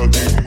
Won't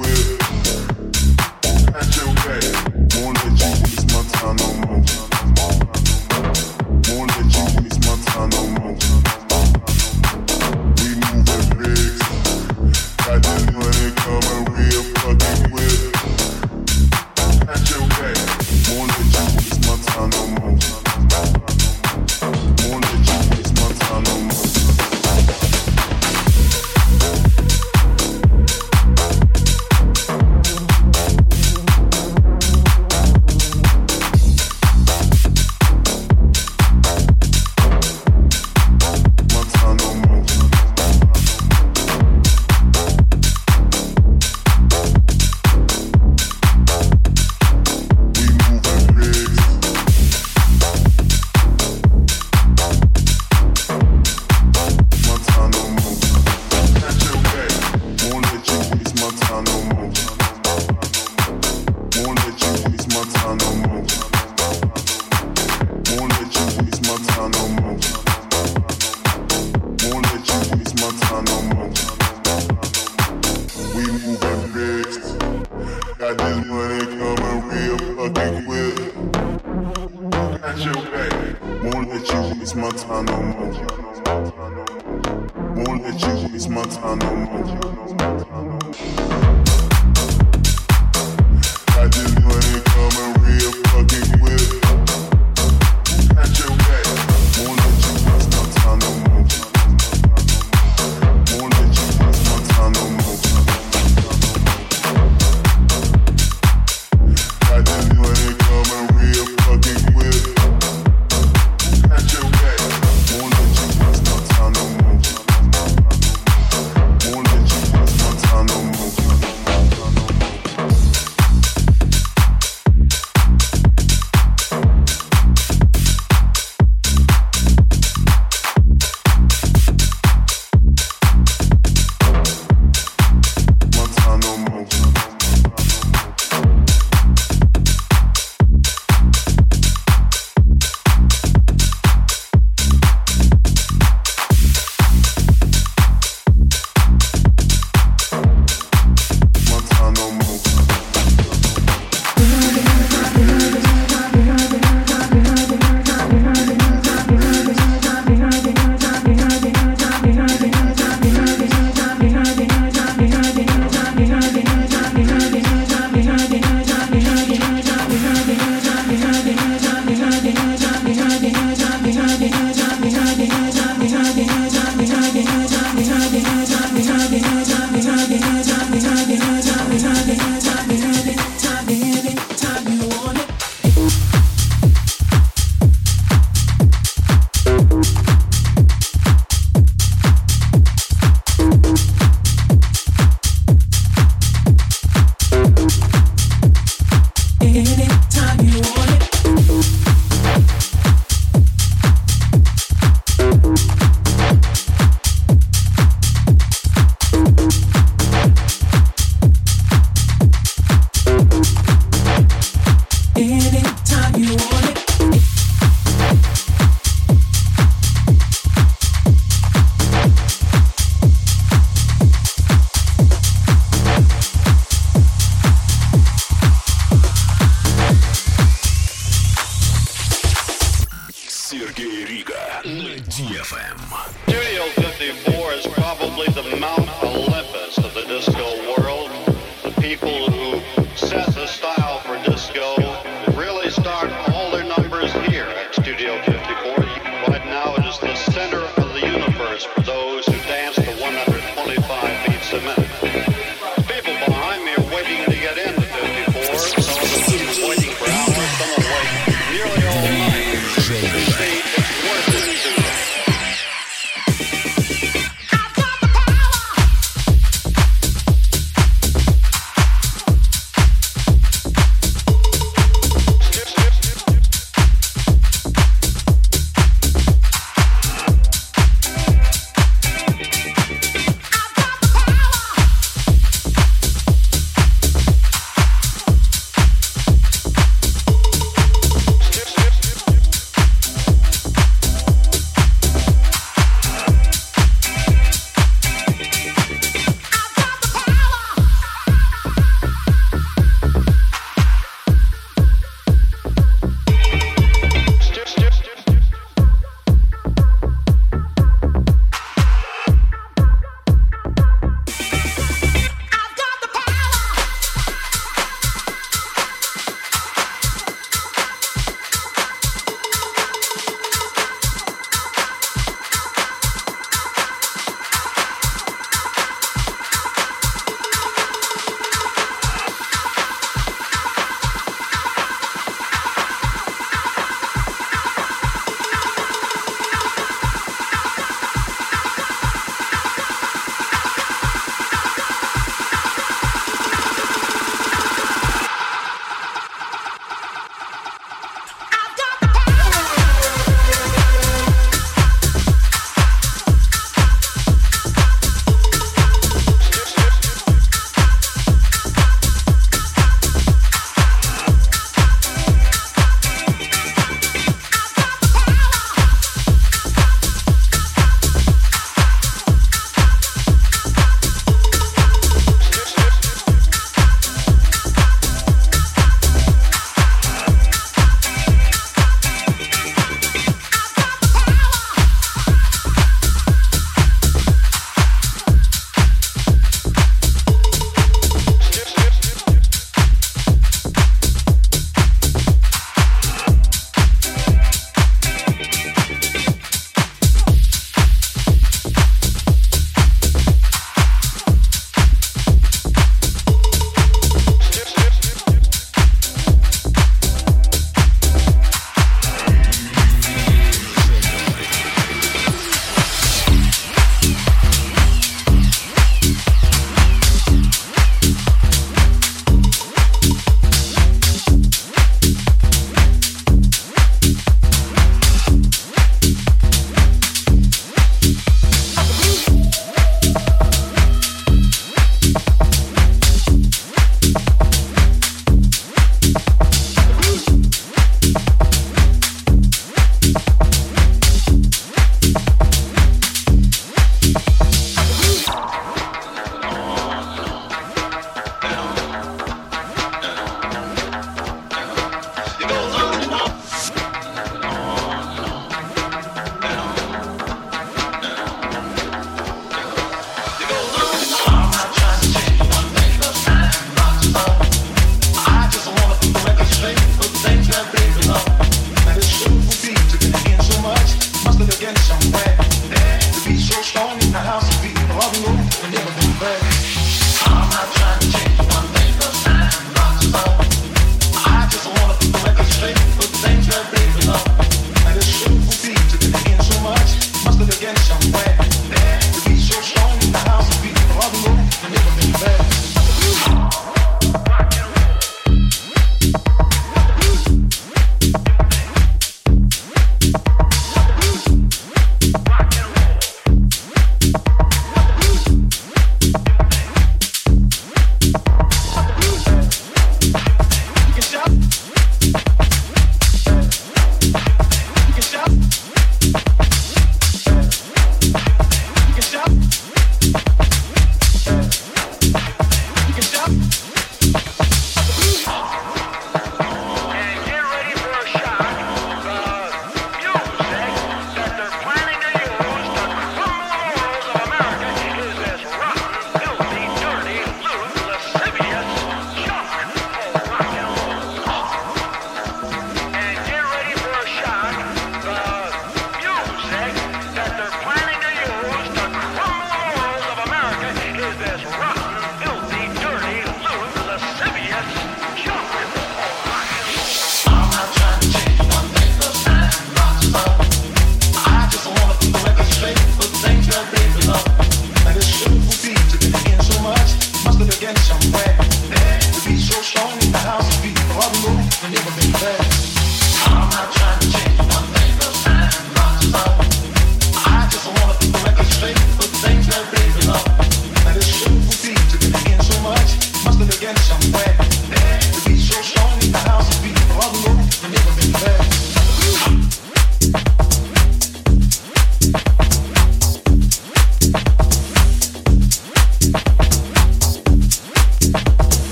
DFM.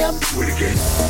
am. Do it again.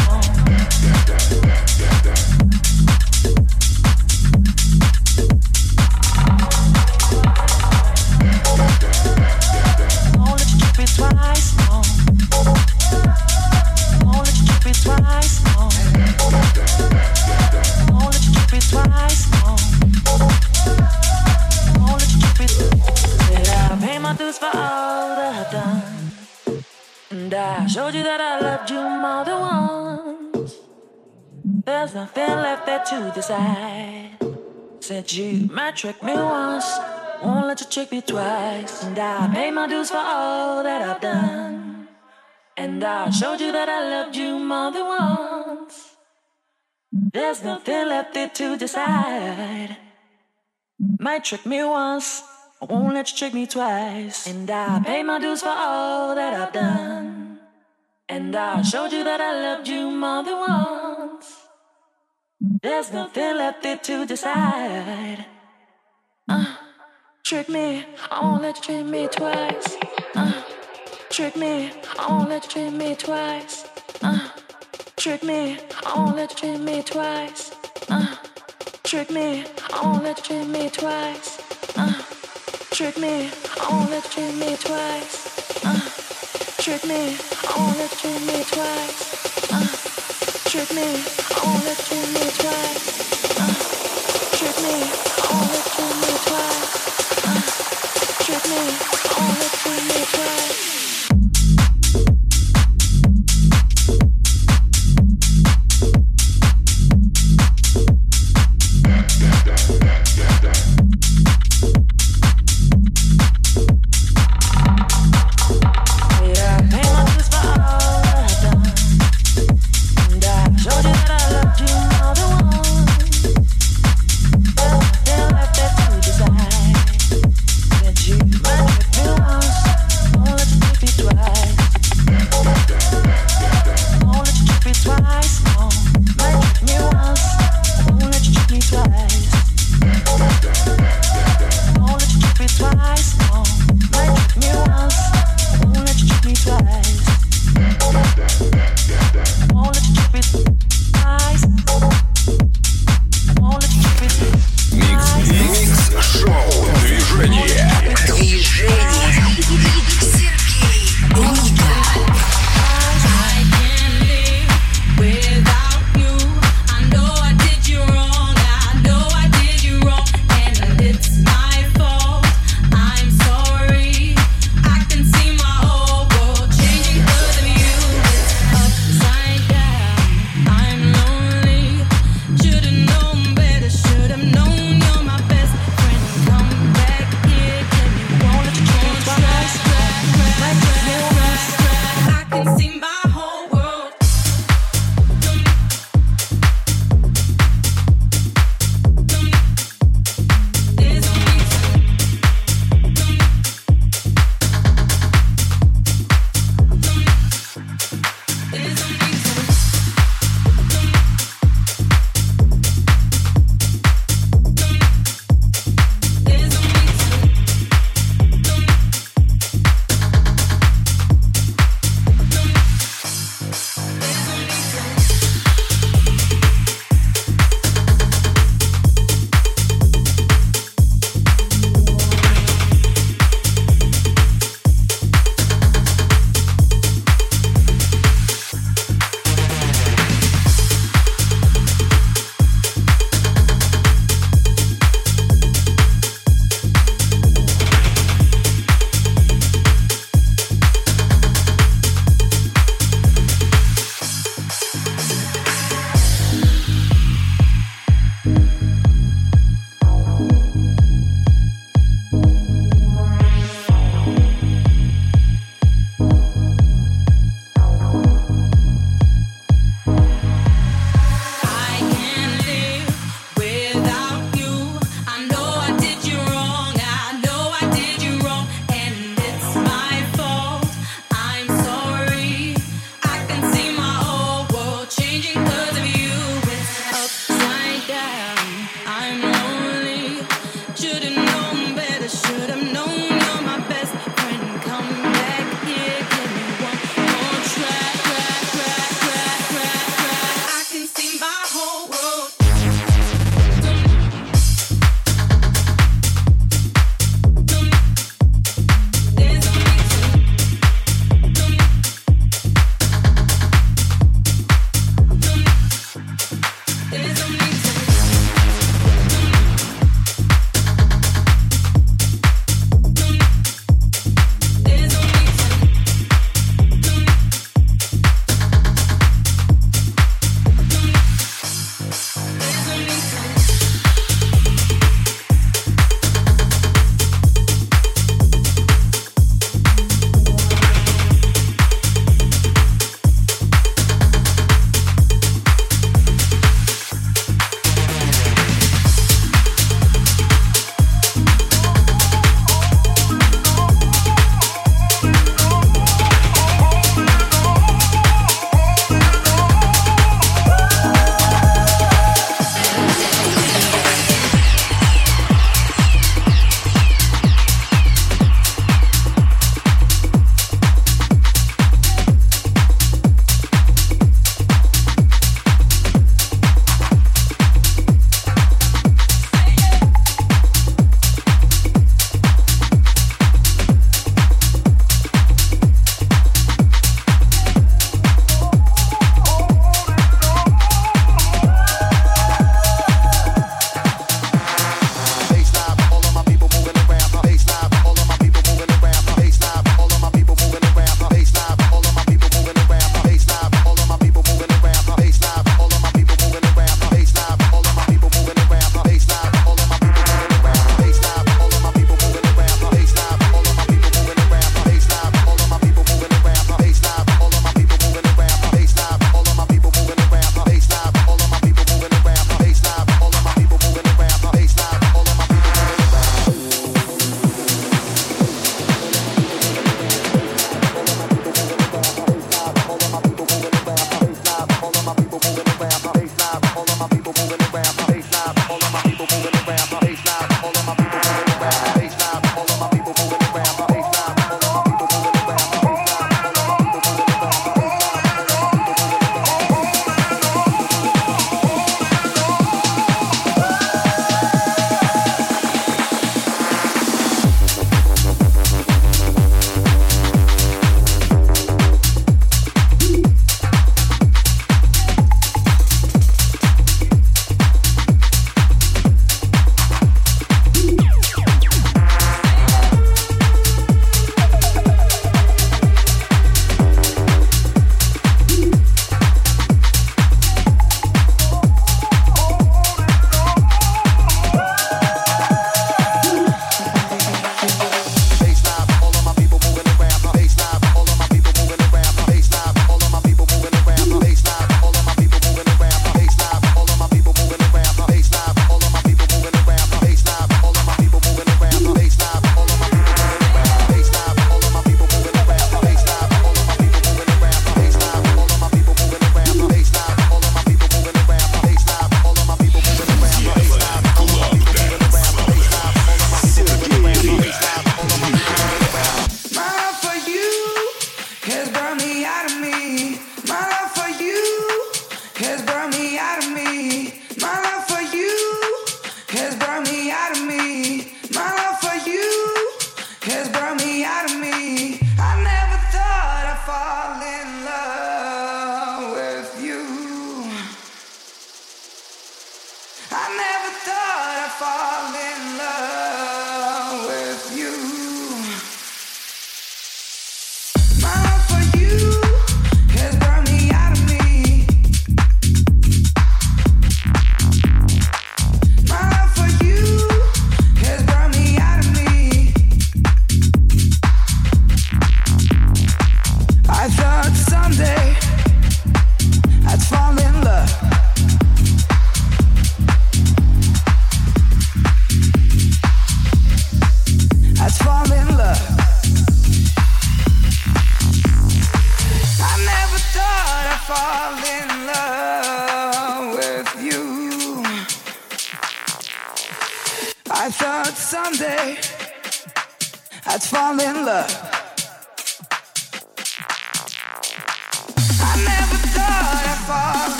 no. you might trick me once, won't let you trick me twice. And I paid my dues for all that I've done. And I showed you that I loved you more than once. There's nothing left there to decide. Might trick me once, I won't let you trick me twice. And I paid my dues for all that I've done. And I showed you that I loved you more than once. There's nothing left there to decide. Uh, trick me, I won't let you trick me twice. Uh, trick me, I won't let you trick me twice. Uh, trick me, I won't let you trick me twice. Uh, trick me, I won't let you trick me twice. Uh, trick me, I won't let you trick me twice. Uh, trick me, I won't let you trick me twice. Uh, Trick me, I won't let you me twice.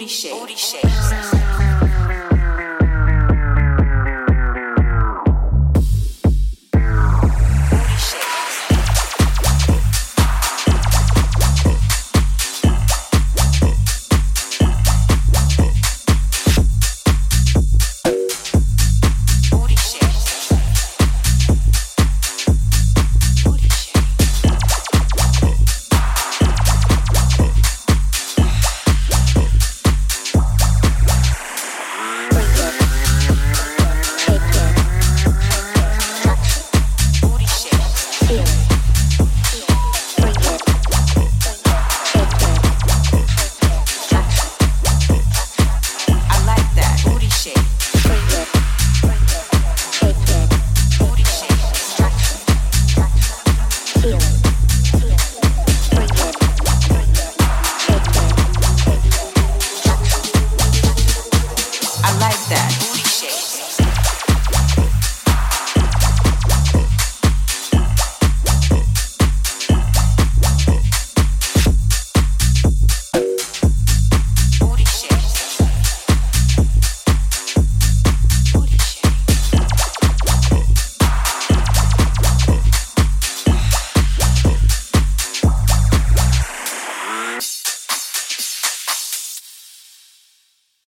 I like